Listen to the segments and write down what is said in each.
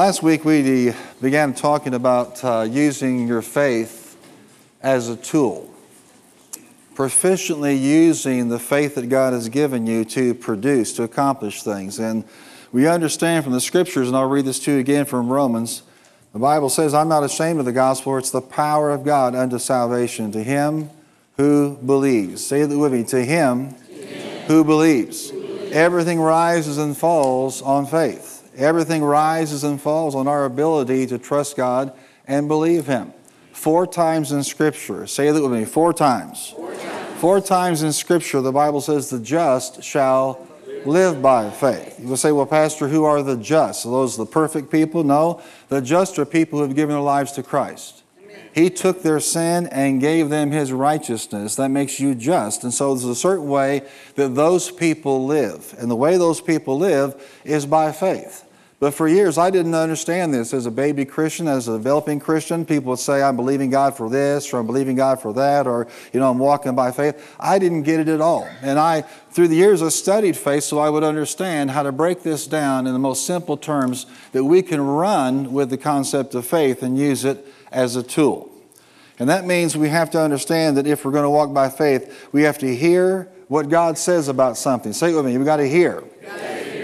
Last week we began talking about uh, using your faith as a tool, proficiently using the faith that God has given you to produce, to accomplish things. And we understand from the scriptures, and I'll read this to you again from Romans. The Bible says, I'm not ashamed of the gospel, it's the power of God unto salvation to him who believes. Say it with me, to him, Who, believes. who believes. Everything rises and falls on faith. Everything rises and falls on our ability to trust God and believe Him. Four times in Scripture, say that with me, four times. Four times, four times in Scripture, the Bible says, the just shall live by faith. You will say, well, Pastor, who are the just? Are those the perfect people? No, the just are people who have given their lives to Christ. He took their sin and gave them his righteousness. That makes you just. And so there's a certain way that those people live. And the way those people live is by faith. But for years, I didn't understand this. As a baby Christian, as a developing Christian, people would say, I'm believing God for this, or I'm believing God for that, or, you know, I'm walking by faith. I didn't get it at all. And I, through the years, I studied faith so I would understand how to break this down in the most simple terms that we can run with the concept of faith and use it as a tool. And that means we have to understand that if we're going to walk by faith, we have to hear what God says about something. Say it with me. We've got to hear.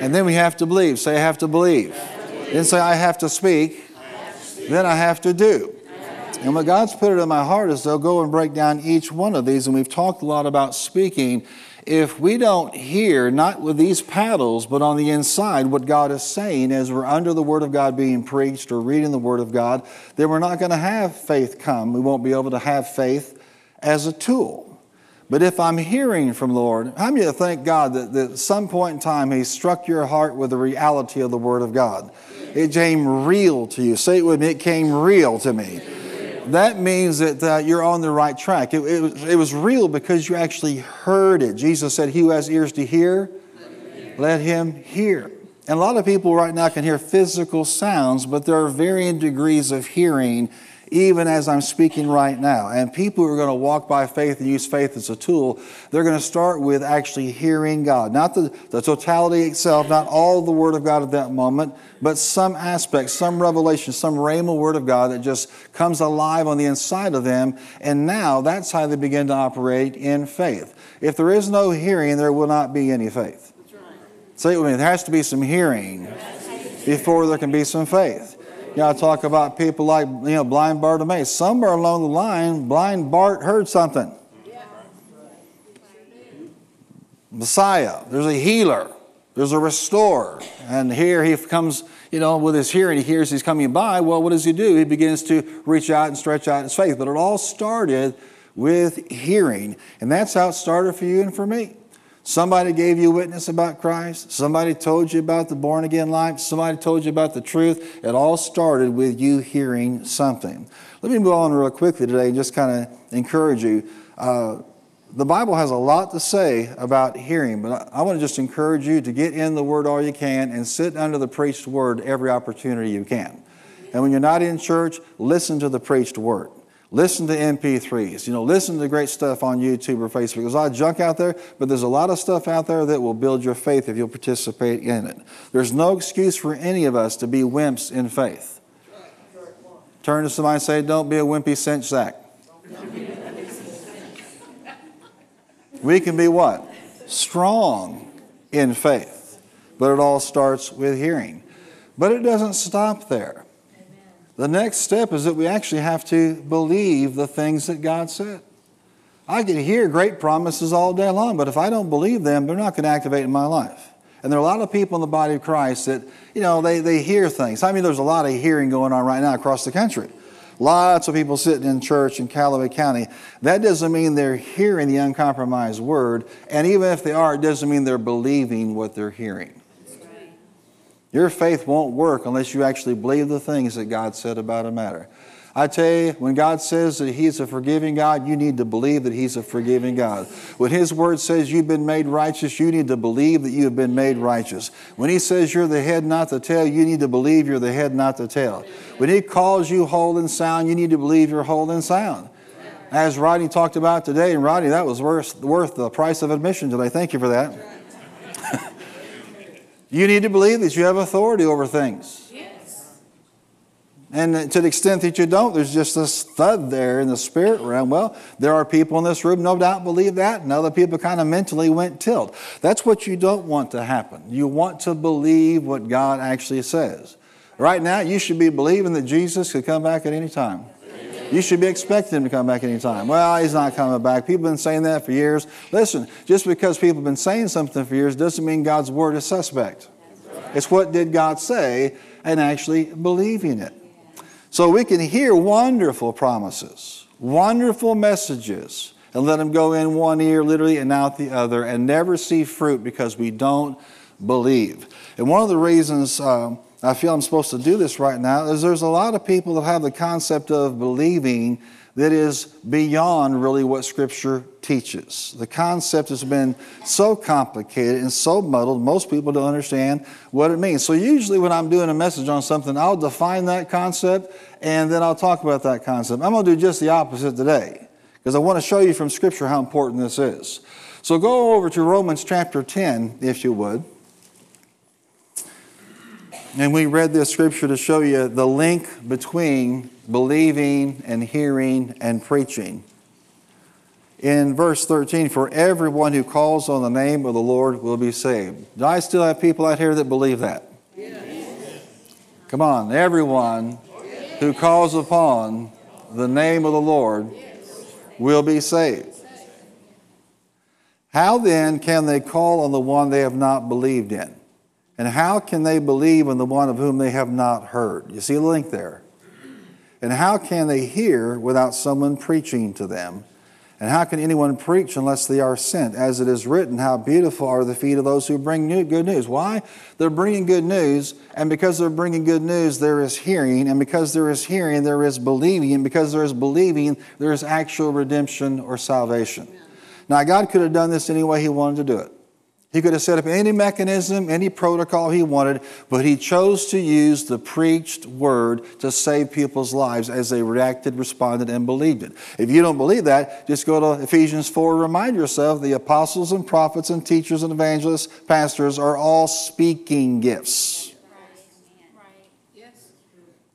And then we have to believe. Say, I have to believe. Then say, I have to speak. Then I have to do. And what God's put it in my heart is they'll go and break down each one of these. And we've talked a lot about speaking. If we don't hear, not with these paddles, but on the inside, what God is saying as we're under the Word of God being preached or reading the Word of God, then we're not going to have faith come. We won't be able to have faith as a tool. But if I'm hearing from the Lord, how many thank God that, that, at some point in time He struck your heart with the reality of the Word of God? It came real to you. Say it with me, it came real to me. That means that uh, you're on the right track. It, it, was, it was real because you actually heard it. Jesus said, He who has ears to hear, let him hear. And a lot of people right now can hear physical sounds, but there are varying degrees of hearing even as I'm speaking right now. And people who are going to walk by faith and use faith as a tool, they're going to start with actually hearing God. Not the, the totality itself, not all the Word of God at that moment, but some aspect, some revelation, some rhema Word of God that just comes alive on the inside of them. And now that's how they begin to operate in faith. If there is no hearing, there will not be any faith. Say it with me. There has to be some hearing before there can be some faith. I talk about people like, you know, blind Bartimaeus. Somewhere along the line, blind Bart heard something. Messiah, there's a healer, there's a restorer. And here he comes, you know, with his hearing, he hears he's coming by. Well, what does he do? He begins to reach out and stretch out his faith. But it all started with hearing. And that's how it started for you and for me. Somebody gave you witness about Christ. Somebody told you about the born again life. Somebody told you about the truth. It all started with you hearing something. Let me move on real quickly today and just kind of encourage you. Uh, the Bible has a lot to say about hearing, but I, I want to just encourage you to get in the Word all you can and sit under the preached Word every opportunity you can. And when you're not in church, listen to the preached Word. Listen to MP3s. You know, listen to great stuff on YouTube or Facebook. There's a lot of junk out there, but there's a lot of stuff out there that will build your faith if you'll participate in it. There's no excuse for any of us to be wimps in faith. Turn to somebody and say, Don't be a wimpy cinch sack. we can be what? Strong in faith. But it all starts with hearing. But it doesn't stop there. The next step is that we actually have to believe the things that God said. I can hear great promises all day long, but if I don't believe them, they're not going to activate in my life. And there are a lot of people in the body of Christ that, you know, they, they hear things. I mean, there's a lot of hearing going on right now across the country. Lots of people sitting in church in Callaway County. That doesn't mean they're hearing the uncompromised word. And even if they are, it doesn't mean they're believing what they're hearing. Your faith won't work unless you actually believe the things that God said about a matter. I tell you, when God says that He's a forgiving God, you need to believe that He's a forgiving God. When His Word says you've been made righteous, you need to believe that you have been made righteous. When He says you're the head, not the tail, you need to believe you're the head, not the tail. When He calls you whole and sound, you need to believe you're whole and sound. As Rodney talked about today, and Rodney, that was worth, worth the price of admission today. Thank you for that. You need to believe that you have authority over things. Yes. And to the extent that you don't, there's just this thud there in the spirit realm. Well, there are people in this room, no doubt, believe that, and other people kind of mentally went tilt. That's what you don't want to happen. You want to believe what God actually says. Right now, you should be believing that Jesus could come back at any time. You should be expecting him to come back any time. Well, he's not coming back. People have been saying that for years. Listen, just because people have been saying something for years doesn't mean God's word is suspect. It's what did God say and actually believing it. So we can hear wonderful promises, wonderful messages, and let them go in one ear literally and out the other and never see fruit because we don't believe. And one of the reasons um, I feel I'm supposed to do this right now is there's a lot of people that have the concept of believing that is beyond really what Scripture teaches. The concept has been so complicated and so muddled, most people don't understand what it means. So, usually, when I'm doing a message on something, I'll define that concept and then I'll talk about that concept. I'm going to do just the opposite today because I want to show you from Scripture how important this is. So, go over to Romans chapter 10, if you would. And we read this scripture to show you the link between believing and hearing and preaching. In verse 13, for everyone who calls on the name of the Lord will be saved. Do I still have people out here that believe that? Yes. Come on, everyone who calls upon the name of the Lord will be saved. How then can they call on the one they have not believed in? And how can they believe in the one of whom they have not heard? You see the link there. And how can they hear without someone preaching to them? And how can anyone preach unless they are sent? As it is written, how beautiful are the feet of those who bring new, good news. Why? They're bringing good news, and because they're bringing good news, there is hearing, and because there is hearing, there is believing, and because there is believing, there is actual redemption or salvation. Now, God could have done this any way He wanted to do it. He could have set up any mechanism, any protocol he wanted, but he chose to use the preached word to save people's lives as they reacted, responded, and believed it. If you don't believe that, just go to Ephesians 4 remind yourself the apostles and prophets and teachers and evangelists, pastors are all speaking gifts.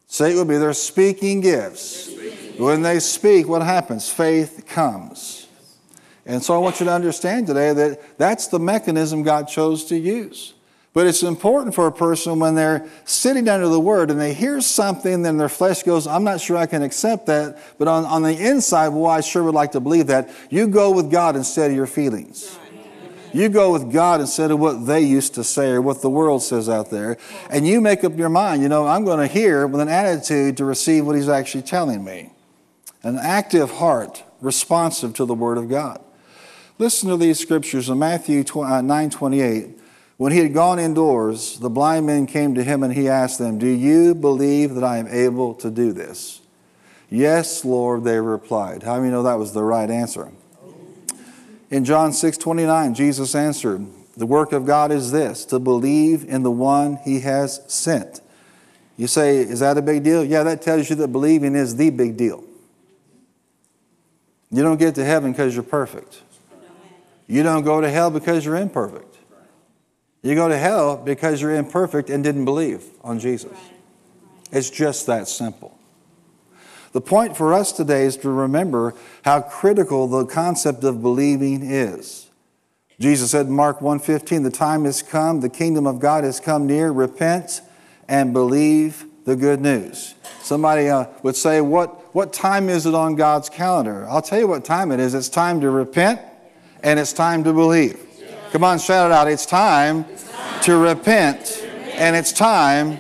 Say it would be their speaking gifts. When they speak, what happens? Faith comes. And so I want you to understand today that that's the mechanism God chose to use. But it's important for a person when they're sitting under the word and they hear something, then their flesh goes, I'm not sure I can accept that. But on, on the inside, well, I sure would like to believe that. You go with God instead of your feelings. You go with God instead of what they used to say or what the world says out there. And you make up your mind, you know, I'm going to hear with an attitude to receive what He's actually telling me. An active heart, responsive to the Word of God. Listen to these scriptures in Matthew 9:28. Uh, when he had gone indoors, the blind men came to him and he asked them, Do you believe that I am able to do this? Yes, Lord, they replied. How many know that was the right answer? In John 6:29, Jesus answered, The work of God is this, to believe in the one he has sent. You say, Is that a big deal? Yeah, that tells you that believing is the big deal. You don't get to heaven because you're perfect. You don't go to hell because you're imperfect. You go to hell because you're imperfect and didn't believe on Jesus. It's just that simple. The point for us today is to remember how critical the concept of believing is. Jesus said in Mark 1:15, "The time has come, the kingdom of God has come near. Repent and believe the good news." Somebody uh, would say, "What what time is it on God's calendar?" I'll tell you what time it is. It's time to repent and it's time to believe. Come on, shout it out. It's time, to, repent, and it's time,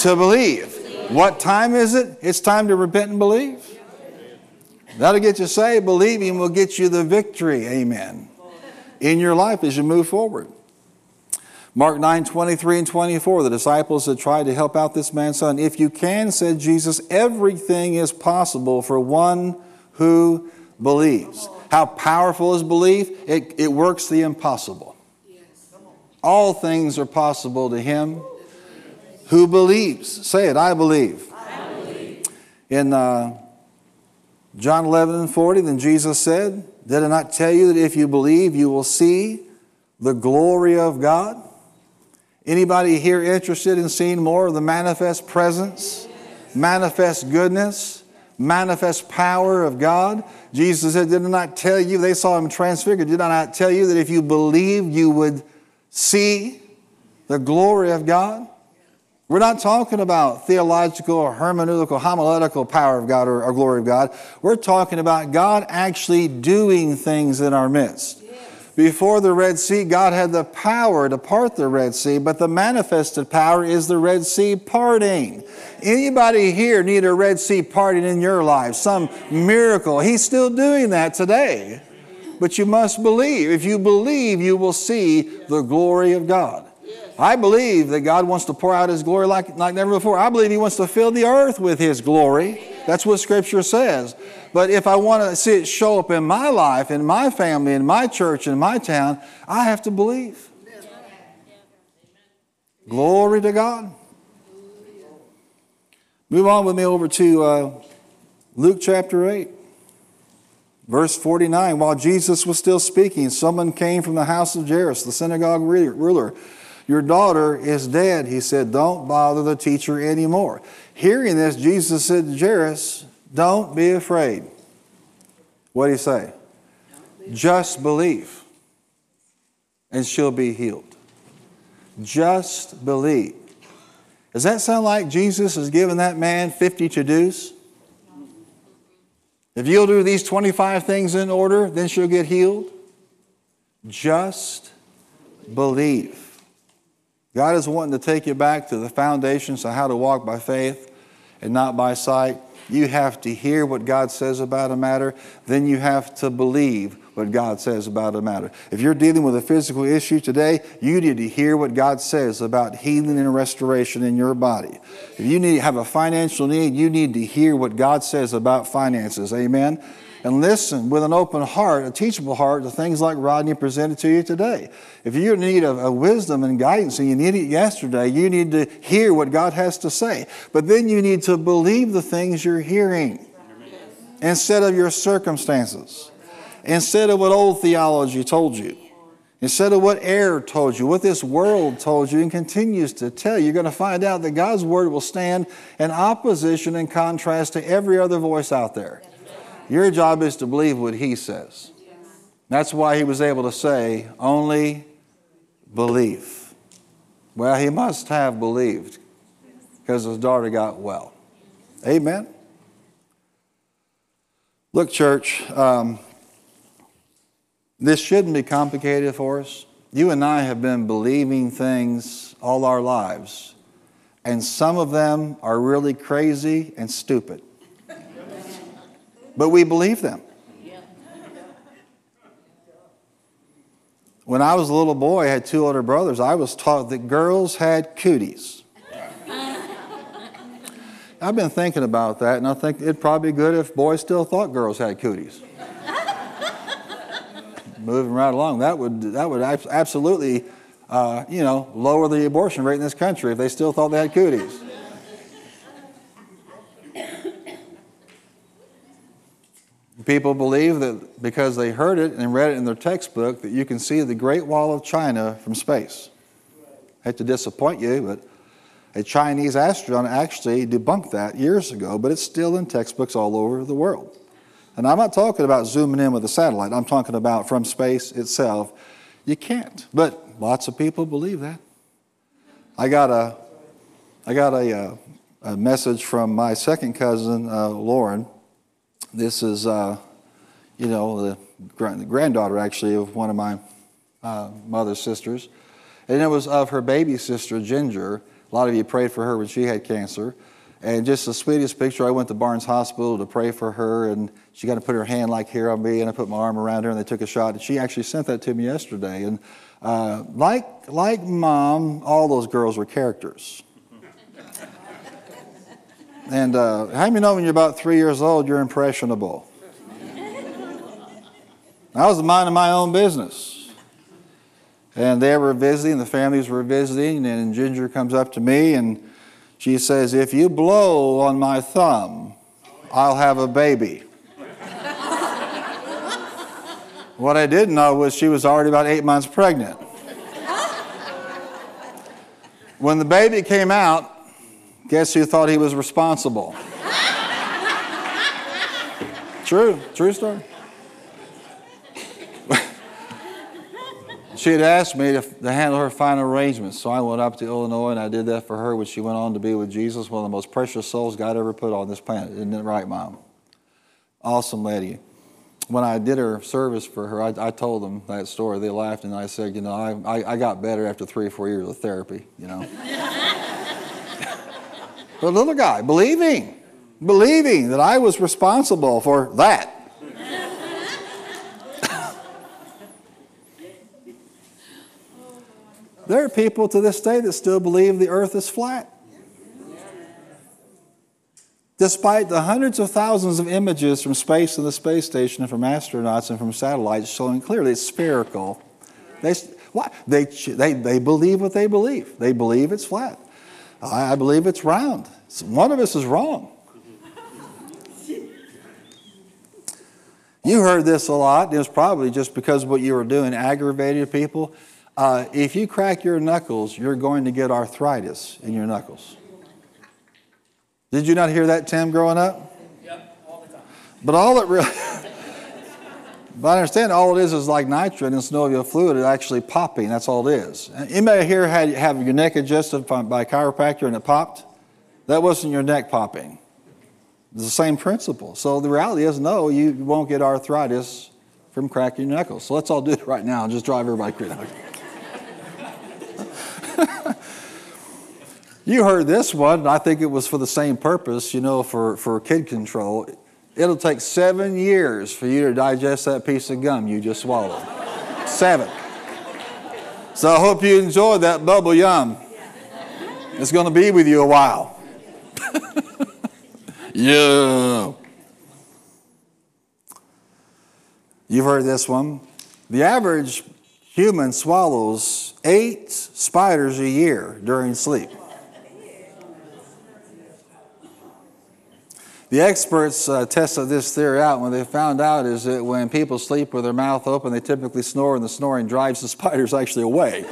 to believe. What time is it? It's time to repent and believe. That'll get you saved. Believing will get you the victory. Amen. In your life as you move forward. Mark 9, 23 and 24, the disciples had tried to help out this man's son. If you can, said Jesus, everything is possible for one who believes. How powerful is belief? It, it works the impossible. All things are possible to him who believes. Say it, I believe. I believe. In uh, John 11 and 40, then Jesus said, Did I not tell you that if you believe, you will see the glory of God? Anybody here interested in seeing more of the manifest presence manifest goodness, manifest power of God. Jesus said, Did I not tell you? They saw him transfigured. Did I not tell you that if you believed, you would see the glory of God? We're not talking about theological or hermeneutical, homiletical power of God or, or glory of God. We're talking about God actually doing things in our midst. Before the Red Sea, God had the power to part the Red Sea, but the manifested power is the Red Sea parting. Anybody here need a Red Sea parting in your life? Some miracle. He's still doing that today. But you must believe. If you believe, you will see the glory of God. I believe that God wants to pour out His glory like, like never before. I believe He wants to fill the earth with His glory. That's what Scripture says. But if I want to see it show up in my life, in my family, in my church, in my town, I have to believe. Glory to God. Move on with me over to uh, Luke chapter 8, verse 49. While Jesus was still speaking, someone came from the house of Jairus, the synagogue ruler your daughter is dead. He said, Don't bother the teacher anymore. Hearing this, Jesus said to Jairus, Don't be afraid. What do you say? Just believe, and she'll be healed. Just believe. Does that sound like Jesus is giving that man 50 to dos? If you'll do these 25 things in order, then she'll get healed. Just believe. God is wanting to take you back to the foundations of how to walk by faith and not by sight. You have to hear what God says about a matter, then you have to believe what God says about a matter. If you're dealing with a physical issue today, you need to hear what God says about healing and restoration in your body. If you need have a financial need, you need to hear what God says about finances. Amen and listen with an open heart, a teachable heart, to things like Rodney presented to you today. If in need of, of wisdom and guidance and you need it yesterday, you need to hear what God has to say. But then you need to believe the things you're hearing instead of your circumstances, instead of what old theology told you. Instead of what air told you, what this world told you and continues to tell you, you're going to find out that God's word will stand in opposition and contrast to every other voice out there. Your job is to believe what he says. That's why he was able to say, only believe. Well, he must have believed because his daughter got well. Amen. Look, church, um, this shouldn't be complicated for us. You and I have been believing things all our lives, and some of them are really crazy and stupid but we believe them. When I was a little boy, I had two older brothers. I was taught that girls had cooties. I've been thinking about that, and I think it'd probably be good if boys still thought girls had cooties. Moving right along, that would that would absolutely, uh, you know, lower the abortion rate in this country if they still thought they had cooties. People believe that because they heard it and read it in their textbook that you can see the Great Wall of China from space. I hate to disappoint you, but a Chinese astronaut actually debunked that years ago, but it's still in textbooks all over the world. And I'm not talking about zooming in with a satellite, I'm talking about from space itself. You can't, but lots of people believe that. I got a, I got a, a, uh, a message from my second cousin, uh, Lauren this is, uh, you know, the, granddaughter actually of one of my uh, mother's sisters. And it was of her baby sister, Ginger. A lot of you prayed for her when she had cancer. And just the sweetest picture, I went to Barnes Hospital to pray for her, and she got to put her hand like here on me, and I put my arm around her, and they took a shot. And she actually sent that to me yesterday. And uh, like, like mom, all those girls were characters. And uh, how many know when you're about three years old, you're impressionable? I was minding my own business. And they were visiting, the families were visiting, and Ginger comes up to me and she says, If you blow on my thumb, I'll have a baby. what I didn't know was she was already about eight months pregnant. when the baby came out, Guess who thought he was responsible? true, true story. she had asked me to, to, handle her final arrangements, so I went up to Illinois and I did that for her when she went on to be with Jesus, one of the most precious souls God ever put on this planet. Isn't it right, Mom? Awesome lady. When I did her service for her, I, I told them that story. They laughed and I said, You know, I, I, I got better after three or four years of therapy, you know. The little guy, believing, believing that I was responsible for that. There are people to this day that still believe the earth is flat. Despite the hundreds of thousands of images from space and the space station and from astronauts and from satellites showing clearly it's spherical, they, what? They, they, they believe what they believe. They believe it's flat. I, I believe it's round. One of us is wrong. You heard this a lot. It was probably just because what you were doing aggravated people. Uh, if you crack your knuckles, you're going to get arthritis in your knuckles. Did you not hear that, Tim, growing up? Yep, all the time. But all it really, but I understand all it is is like nitrogen and synovial fluid is actually popping. That's all it is. Anybody here had have your neck adjusted by a chiropractor and it popped? That wasn't your neck popping. It's the same principle. So the reality is, no, you won't get arthritis from cracking your knuckles. So let's all do it right now and just drive everybody crazy. you heard this one, I think it was for the same purpose, you know, for, for kid control. It'll take seven years for you to digest that piece of gum you just swallowed. seven. So I hope you enjoyed that bubble yum. It's going to be with you a while. yeah. You've heard this one. The average human swallows eight spiders a year during sleep. The experts uh, tested this theory out. And what they found out is that when people sleep with their mouth open, they typically snore, and the snoring drives the spiders actually away.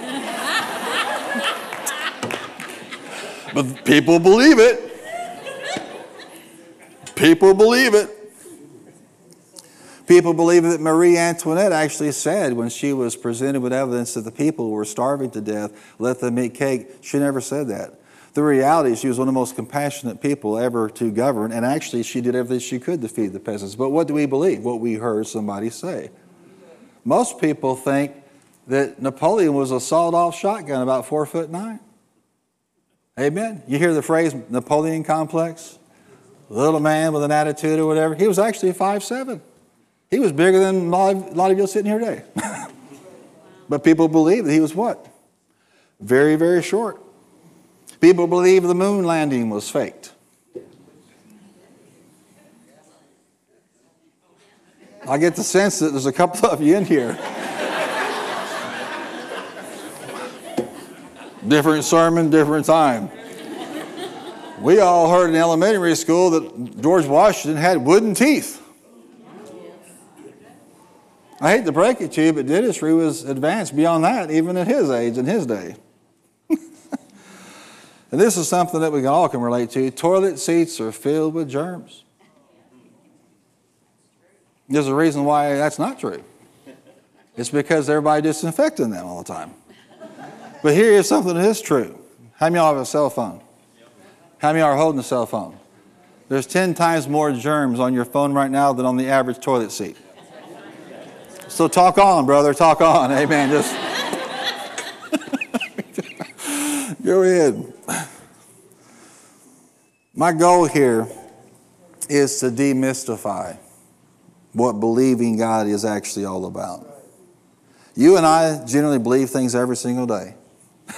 but people believe it. People believe it. People believe that Marie Antoinette actually said when she was presented with evidence that the people were starving to death, let them eat cake. She never said that. The reality is she was one of the most compassionate people ever to govern, and actually she did everything she could to feed the peasants. But what do we believe? What we heard somebody say. Most people think that Napoleon was a sawed-off shotgun about four foot nine. Amen. You hear the phrase Napoleon complex? Little man with an attitude or whatever. He was actually five seven. He was bigger than a lot of you sitting here today. but people believe that he was what? Very, very short. People believe the moon landing was faked. I get the sense that there's a couple of you in here. different sermon, different time. We all heard in elementary school that George Washington had wooden teeth. I hate to break it to you, but dentistry was advanced beyond that, even at his age and his day. And this is something that we all can relate to. Toilet seats are filled with germs. There's a reason why that's not true. It's because everybody disinfecting them all the time. But here is something that is true. How many of y'all have a cell phone? How many y'all are holding a cell phone? There's 10 times more germs on your phone right now than on the average toilet seat. So talk on, brother, talk on. Amen. Just go ahead. My goal here is to demystify what believing God is actually all about. You and I generally believe things every single day.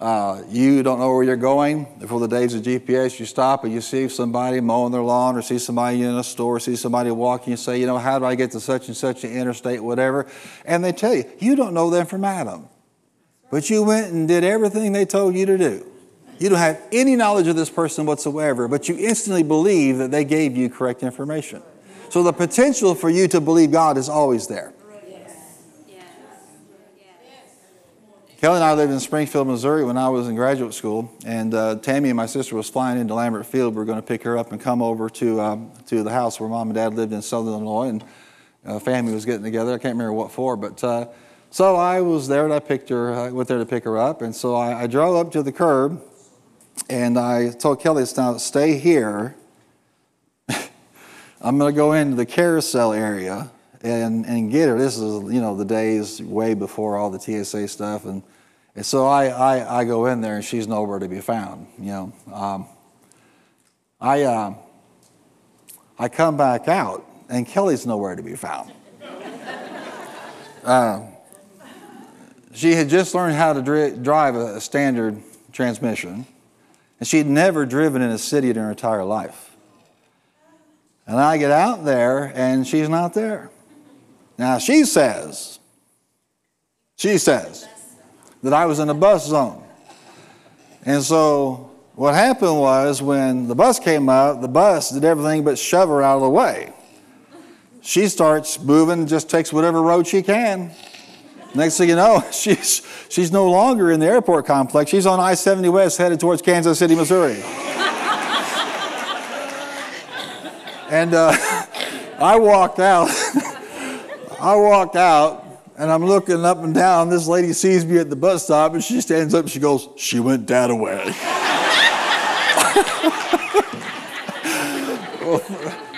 Uh, you don't know where you're going. Before the days of GPS, you stop and you see somebody mowing their lawn or see somebody in a store, see somebody walking, you say, you know, how do I get to such and such an interstate, whatever. And they tell you, you don't know them from Adam. But you went and did everything they told you to do. You don't have any knowledge of this person whatsoever, but you instantly believe that they gave you correct information. So the potential for you to believe God is always there. Kelly and I lived in Springfield, Missouri when I was in graduate school, and uh, Tammy and my sister was flying into Lambert Field. We were going to pick her up and come over to um, to the house where mom and dad lived in Southern Illinois, and uh, family was getting together. I can't remember what for, but uh, so I was there and I picked her. I went there to pick her up, and so I, I drove up to the curb, and I told Kelly, "Now stay here. I'm going to go into the carousel area." And, and get her. This is, you know, the days way before all the TSA stuff. And and so I, I, I, go in there and she's nowhere to be found. You know, um, I, uh, I come back out and Kelly's nowhere to be found. Uh, she had just learned how to dri- drive a standard transmission, and she'd never driven in a city in her entire life. And I get out there and she's not there. Now she says, she says, that I was in a bus zone. And so what happened was when the bus came up, the bus did everything but shove her out of the way. She starts moving just takes whatever road she can. Next thing you know, she's, she's no longer in the airport complex. She's on I 70 West headed towards Kansas City, Missouri. and uh, I walked out. I walked out and I'm looking up and down. This lady sees me at the bus stop and she stands up and she goes, She went that away.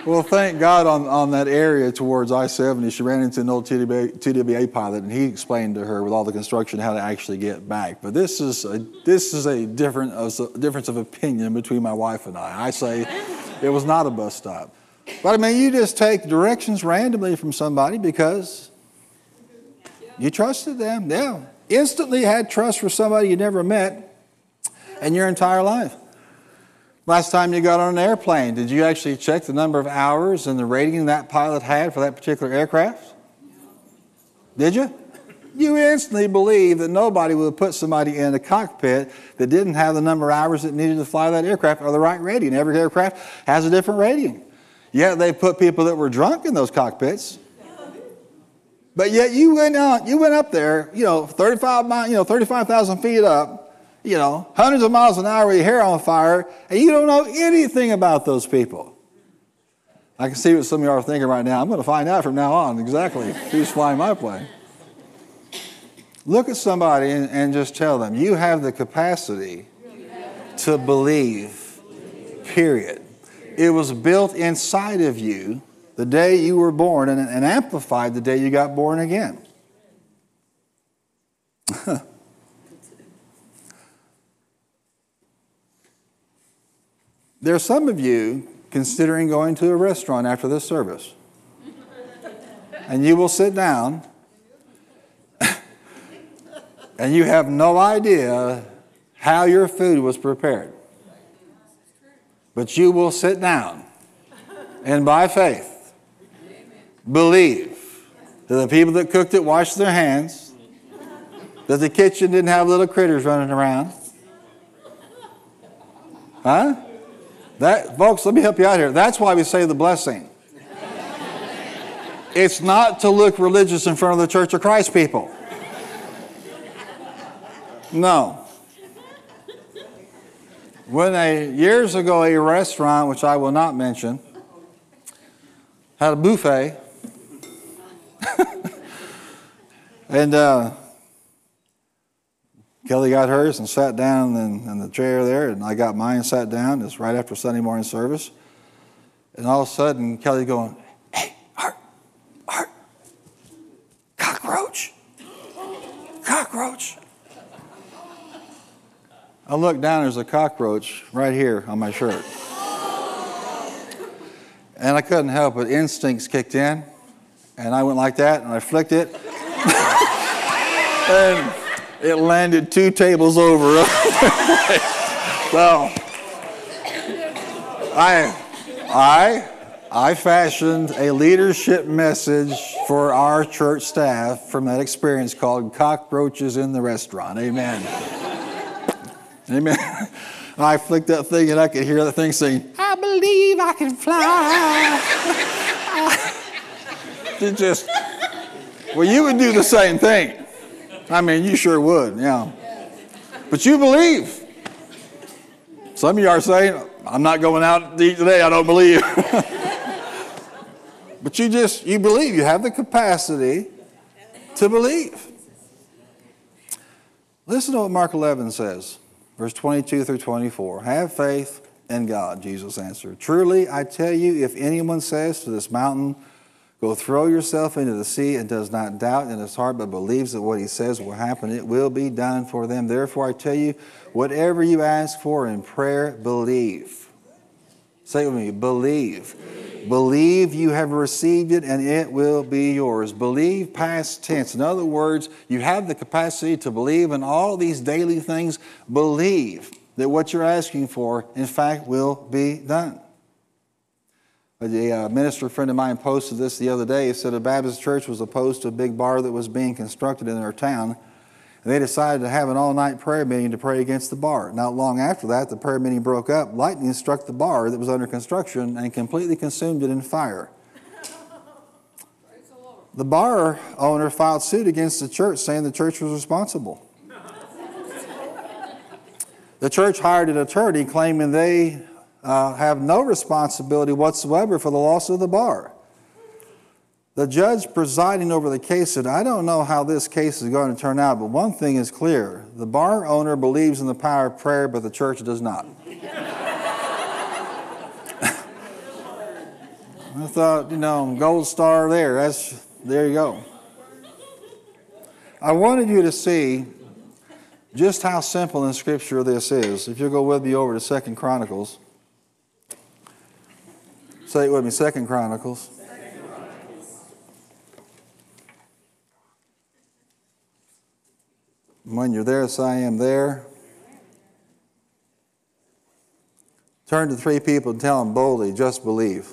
Well, thank God on, on that area towards I 70, she ran into an old TWA, TWA pilot and he explained to her with all the construction how to actually get back. But this is a, this is a, different, a difference of opinion between my wife and I. I say it was not a bus stop. But I mean, you just take directions randomly from somebody because you trusted them, yeah. Instantly had trust for somebody you never met in your entire life. Last time you got on an airplane, did you actually check the number of hours and the rating that pilot had for that particular aircraft? Did you? You instantly believe that nobody would put somebody in a cockpit that didn't have the number of hours it needed to fly that aircraft or the right rating. Every aircraft has a different rating. Yet they put people that were drunk in those cockpits but yet you went out, you went up there, you know, 35 miles, you know, 35,000 feet up, you know, hundreds of miles an hour with your hair on fire, and you don't know anything about those people. I can see what some of you are thinking right now. I'm going to find out from now on exactly who's flying my plane. Look at somebody and, and just tell them, you have the capacity to believe, period. It was built inside of you the day you were born and, and amplified the day you got born again. there are some of you considering going to a restaurant after this service. and you will sit down and you have no idea how your food was prepared. But you will sit down and by faith believe that the people that cooked it washed their hands, that the kitchen didn't have little critters running around. Huh? That, folks, let me help you out here. That's why we say the blessing. It's not to look religious in front of the Church of Christ people. No. When a years ago a restaurant, which I will not mention, had a buffet, and uh, Kelly got hers and sat down in, in, the chair there, and I got mine and sat down. It's right after Sunday morning service. And all of a sudden, Kelly going, Hey, Art, Art, cockroach, cockroach. I look down, there's a cockroach right here on my shirt. And I couldn't help it. Instincts kicked in. And I went like that and I flicked it. and it landed two tables over. so I, I, I fashioned a leadership message for our church staff from that experience called Cockroaches in the Restaurant. Amen. Amen. I flicked that thing and I could hear that thing saying, I believe I can fly. it just, well, you would do the same thing. I mean, you sure would, yeah. But you believe. Some of you are saying, I'm not going out to eat today, I don't believe. but you just, you believe. You have the capacity to believe. Listen to what Mark 11 says, verse 22 through 24. Have faith in God, Jesus answered. Truly, I tell you, if anyone says to this mountain, Go throw yourself into the sea and does not doubt in his heart, but believes that what he says will happen, it will be done for them. Therefore, I tell you, whatever you ask for in prayer, believe. Say it with me believe. believe. Believe you have received it and it will be yours. Believe past tense. In other words, you have the capacity to believe in all these daily things. Believe that what you're asking for, in fact, will be done. A uh, minister friend of mine posted this the other day. He said a Baptist church was opposed to a big bar that was being constructed in their town. And they decided to have an all night prayer meeting to pray against the bar. Not long after that, the prayer meeting broke up. Lightning struck the bar that was under construction and completely consumed it in fire. The bar owner filed suit against the church saying the church was responsible. the church hired an attorney claiming they uh, have no responsibility whatsoever for the loss of the bar. The judge presiding over the case said, I don't know how this case is going to turn out, but one thing is clear. The bar owner believes in the power of prayer, but the church does not. I thought, you know, gold star there. That's there you go. I wanted you to see just how simple in Scripture this is. If you'll go with me over to Second Chronicles. Say it with me, Second Chronicles. When you're there, say, I am there. Turn to three people and tell them boldly, just believe.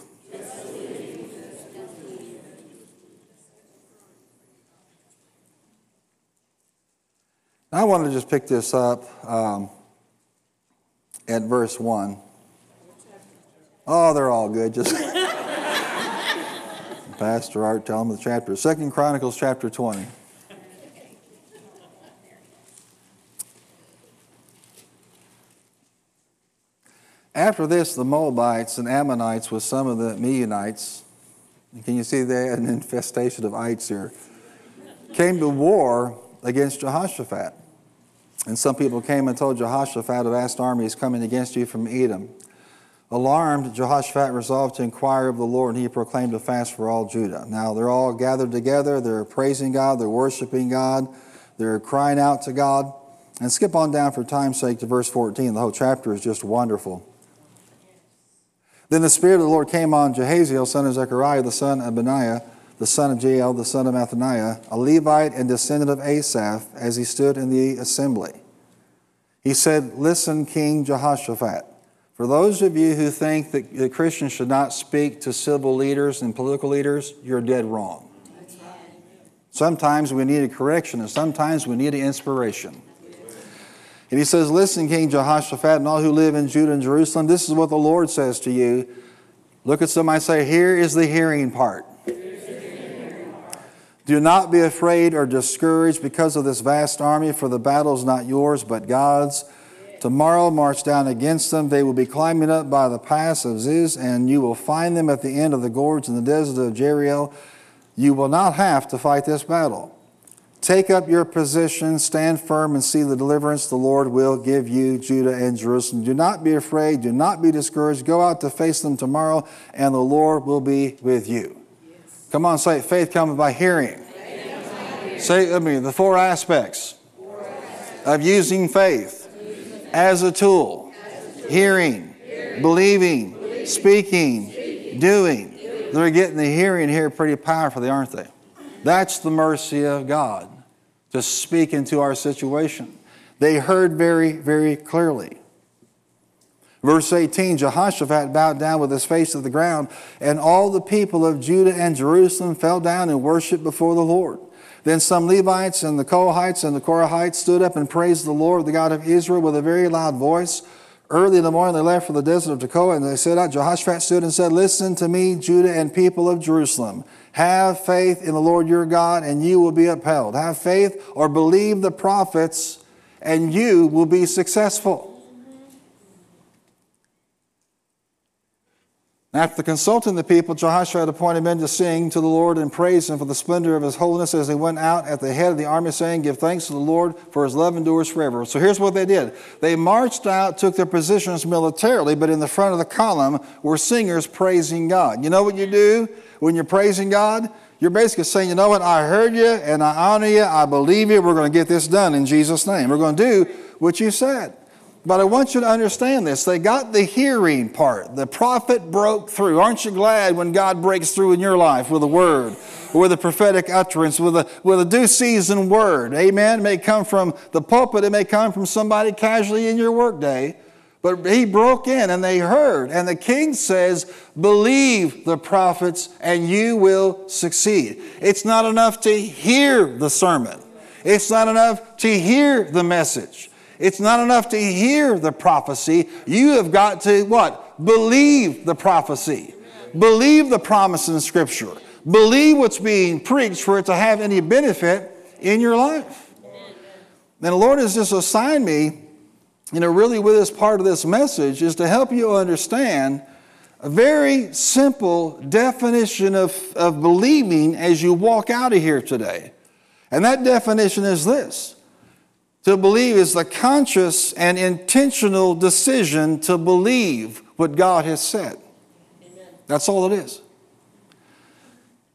I want to just pick this up um, at verse 1. Oh, they're all good. Just Pastor Art, tell them the chapter. Second Chronicles chapter 20. After this, the Moabites and Ammonites with some of the Meunites, can you see that an infestation of ites here, came to war against Jehoshaphat. And some people came and told Jehoshaphat, a vast army is coming against you from Edom. Alarmed, Jehoshaphat resolved to inquire of the Lord, and he proclaimed a fast for all Judah. Now they're all gathered together, they're praising God, they're worshiping God, they're crying out to God. And skip on down for time's sake to verse 14. The whole chapter is just wonderful. Then the Spirit of the Lord came on Jehaziel, son of Zechariah, the son of Benaiah, the son of Jael, the son of Mattaniah, a Levite and descendant of Asaph, as he stood in the assembly. He said, Listen, King Jehoshaphat. For those of you who think that the Christians should not speak to civil leaders and political leaders, you're dead wrong. Sometimes we need a correction, and sometimes we need an inspiration. And he says, Listen, King Jehoshaphat, and all who live in Judah and Jerusalem, this is what the Lord says to you. Look at somebody say, Here is the hearing part. Do not be afraid or discouraged because of this vast army, for the battle is not yours, but God's. Tomorrow march down against them. They will be climbing up by the pass of Ziz, and you will find them at the end of the gorge in the desert of Jeruel. You will not have to fight this battle. Take up your position, stand firm, and see the deliverance the Lord will give you, Judah and Jerusalem. Do not be afraid, do not be discouraged. Go out to face them tomorrow, and the Lord will be with you. Yes. Come on, say it. Faith comes by hearing. Say it with me the four aspects, four aspects. of using faith as a tool. Hearing, believing, speaking, doing. They're getting the hearing here pretty powerfully, aren't they? That's the mercy of God to speak into our situation. They heard very, very clearly. Verse 18 Jehoshaphat bowed down with his face to the ground, and all the people of Judah and Jerusalem fell down and worshiped before the Lord. Then some Levites and the Kohathites and the Korahites stood up and praised the Lord, the God of Israel, with a very loud voice. Early in the morning, they left for the desert of Tekoa, and they said out. Jehoshaphat stood and said, Listen to me, Judah and people of Jerusalem. Have faith in the Lord your God, and you will be upheld. Have faith or believe the prophets, and you will be successful. After consulting the people, Jehoshaphat appointed men to sing to the Lord and praise him for the splendor of his holiness as they went out at the head of the army, saying, Give thanks to the Lord, for his love endures forever. So here's what they did they marched out, took their positions militarily, but in the front of the column were singers praising God. You know what you do when you're praising God? You're basically saying, You know what? I heard you and I honor you. I believe you. We're going to get this done in Jesus' name. We're going to do what you said. But I want you to understand this. They got the hearing part. The prophet broke through. Aren't you glad when God breaks through in your life with a word, with a prophetic utterance, with a, with a due season word? Amen. It may come from the pulpit, it may come from somebody casually in your workday. But he broke in and they heard. And the king says, Believe the prophets and you will succeed. It's not enough to hear the sermon, it's not enough to hear the message. It's not enough to hear the prophecy. You have got to what? Believe the prophecy. Believe the promise in Scripture. Believe what's being preached for it to have any benefit in your life. And the Lord has just assigned me, you know, really with this part of this message is to help you understand a very simple definition of, of believing as you walk out of here today. And that definition is this to believe is the conscious and intentional decision to believe what God has said. Amen. That's all it is.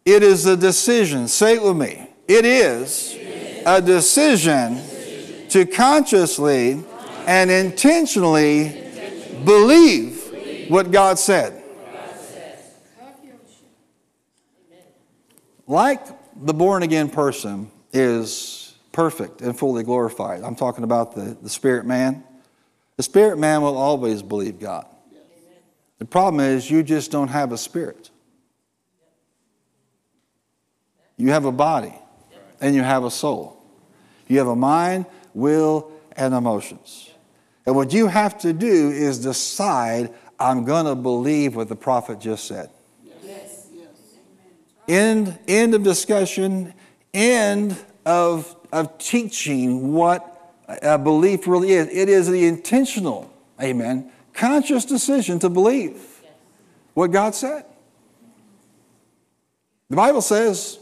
It is a decision. Say it with me. It is, a decision, to consciously and intentionally believe, believe what God said. Like the born again person is perfect and fully glorified. I'm talking about the, the spirit man. The spirit man will always believe God. The problem is you just don't have a spirit. You have a body and you have a soul. You have a mind, will, and emotions. And what you have to do is decide I'm going to believe what the prophet just said. Yes. End, end of discussion, end of of teaching what a belief really is. It is the intentional, amen, conscious decision to believe what God said. The Bible says,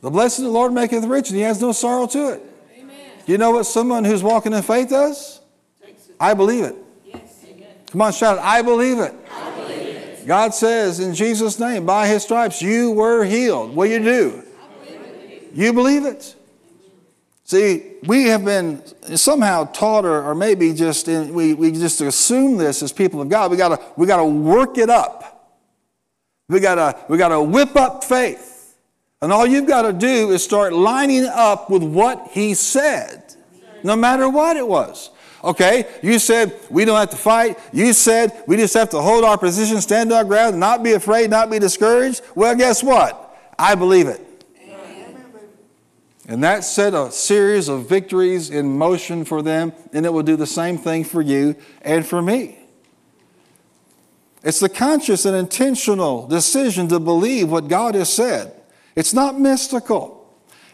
The blessing of the Lord maketh rich, and he has no sorrow to it. Amen. You know what someone who's walking in faith does? I believe it. Yes. Come on, shout it. I believe it. I believe it. God says in Jesus' name, by his stripes you were healed. What do you do? Believe you believe it. See, we have been somehow taught, or, or maybe just in, we, we just assume this as people of God. We gotta, we gotta work it up. We gotta, we gotta whip up faith. And all you've got to do is start lining up with what He said, no matter what it was. Okay, you said we don't have to fight. You said we just have to hold our position, stand our ground, not be afraid, not be discouraged. Well, guess what? I believe it. And that set a series of victories in motion for them, and it will do the same thing for you and for me. It's the conscious and intentional decision to believe what God has said. It's not mystical.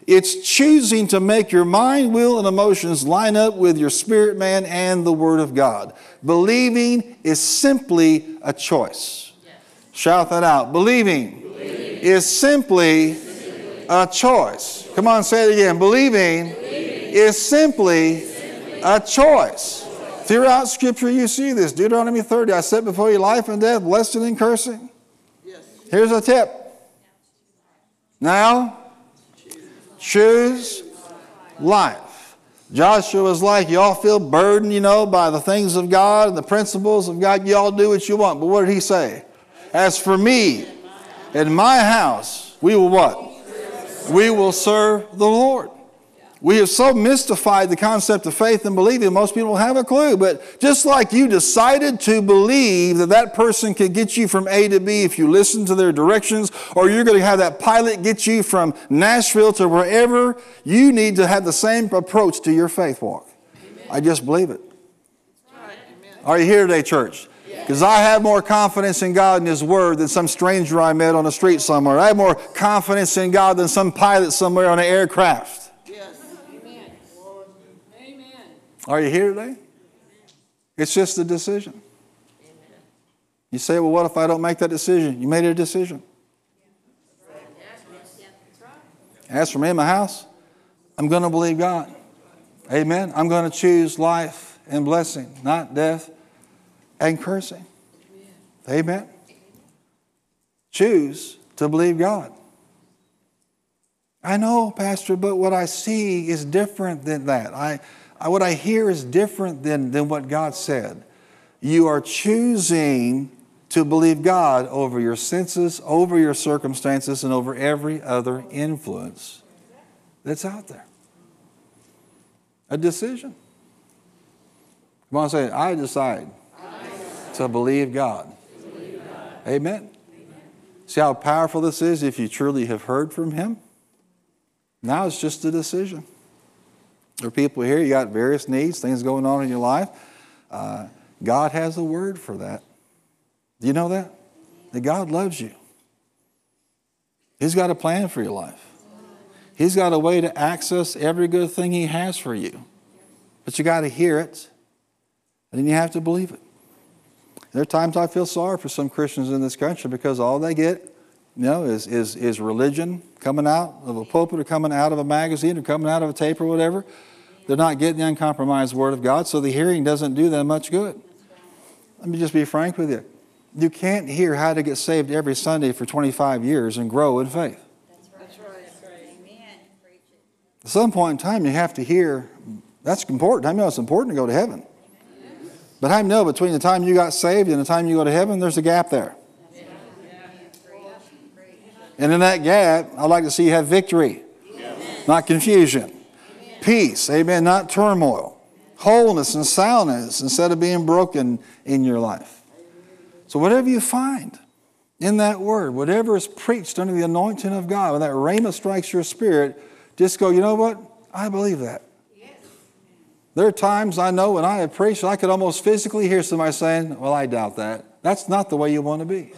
It's choosing to make your mind, will, and emotions line up with your spirit man and the Word of God. Believing is simply a choice. Yes. Shout that out. Believing, Believing. is simply, simply a choice. Come on, say it again. Believing, Believing is simply, simply a choice. Throughout Scripture, you see this. Deuteronomy 30 I set before you life and death, blessing and cursing. Yes. Here's a tip. Now, choose life. Joshua was like, Y'all feel burdened, you know, by the things of God and the principles of God. Y'all do what you want. But what did he say? As for me, in my house, we will what? We will serve the Lord. We have so mystified the concept of faith and believing, most people have a clue. But just like you decided to believe that that person could get you from A to B if you listen to their directions, or you're going to have that pilot get you from Nashville to wherever, you need to have the same approach to your faith walk. Amen. I just believe it. Are you here today, church? Because I have more confidence in God and His Word than some stranger I met on the street somewhere. I have more confidence in God than some pilot somewhere on an aircraft. Yes. Amen. Amen. Are you here today? It's just a decision. You say, well, what if I don't make that decision? You made a decision. As for me and my house, I'm going to believe God. Amen. I'm going to choose life and blessing, not death and cursing. Amen. Choose to believe God. I know, Pastor, but what I see is different than that. I, I, what I hear is different than, than what God said. You are choosing to believe God over your senses, over your circumstances, and over every other influence that's out there. A decision. Come on, say. I decide, to believe God. Believe God. Amen. Amen. See how powerful this is if you truly have heard from Him? Now it's just a decision. There are people here, you got various needs, things going on in your life. Uh, God has a word for that. Do you know that? That God loves you. He's got a plan for your life. He's got a way to access every good thing He has for you. But you got to hear it, and then you have to believe it. There are times I feel sorry for some Christians in this country because all they get, you know, is, is, is religion coming out of a pulpit or coming out of a magazine or coming out of a tape or whatever. They're not getting the uncompromised Word of God, so the hearing doesn't do them much good. Let me just be frank with you. You can't hear how to get saved every Sunday for 25 years and grow in faith. That's right. That's right. Amen. At some point in time, you have to hear that's important. I know it's important to go to heaven. But I know between the time you got saved and the time you go to heaven, there's a gap there. And in that gap, I'd like to see you have victory, not confusion. Peace, amen, not turmoil. Wholeness and soundness instead of being broken in your life. So, whatever you find in that word, whatever is preached under the anointing of God, when that rhema strikes your spirit, just go, you know what? I believe that. There are times I know when I have preached, I could almost physically hear somebody saying, Well, I doubt that. That's not the way you want to be.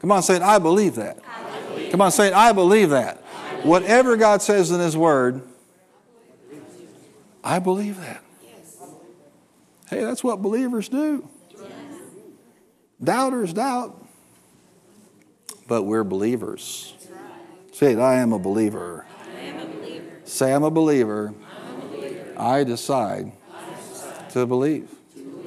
Come on, say it, I believe that. I believe. Come on, say it, I believe that. Whatever God says in His Word, I believe that. Hey, that's what believers do. Doubters doubt, but we're believers. Say it, I am a believer. I am a believer. Say, I'm a believer. I decide I decide to believe.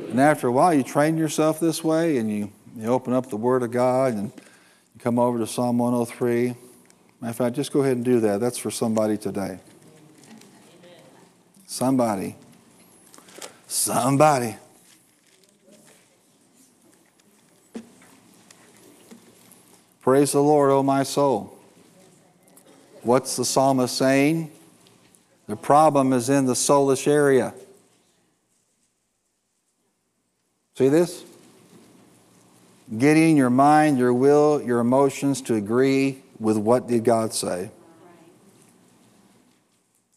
And after a while, you train yourself this way and you, you open up the Word of God and you come over to Psalm 103. Matter of fact, just go ahead and do that. That's for somebody today. Somebody. Somebody. Praise the Lord, O my soul. What's the psalmist saying? The problem is in the soulish area. See this? Getting your mind, your will, your emotions to agree with what did God say.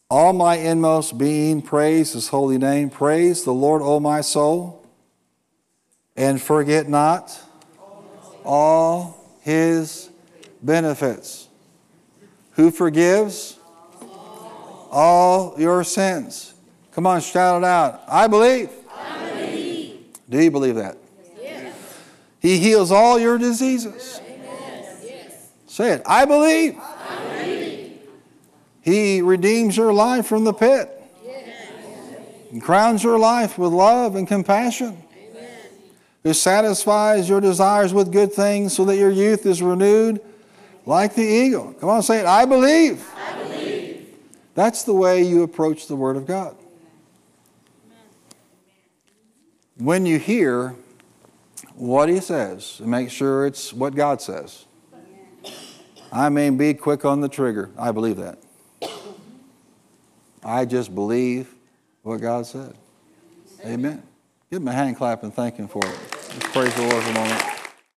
All my inmost being, praise his holy name. Praise the Lord, O my soul. And forget not all his benefits. Who forgives all your sins? Come on, shout it out. I believe. I believe. Do you believe that? Yes. He heals all your diseases. Yes. Yes. Say it. I believe. I believe. He redeems your life from the pit Yes. and crowns your life with love and compassion. Amen. Who satisfies your desires with good things so that your youth is renewed like the eagle. Come on, say it. I believe. I believe. That's the way you approach the Word of God. When you hear what He says, make sure it's what God says. I mean, be quick on the trigger. I believe that. I just believe what God said. Amen. Give him a hand clap and thank him for it. Let's praise the Lord for a moment.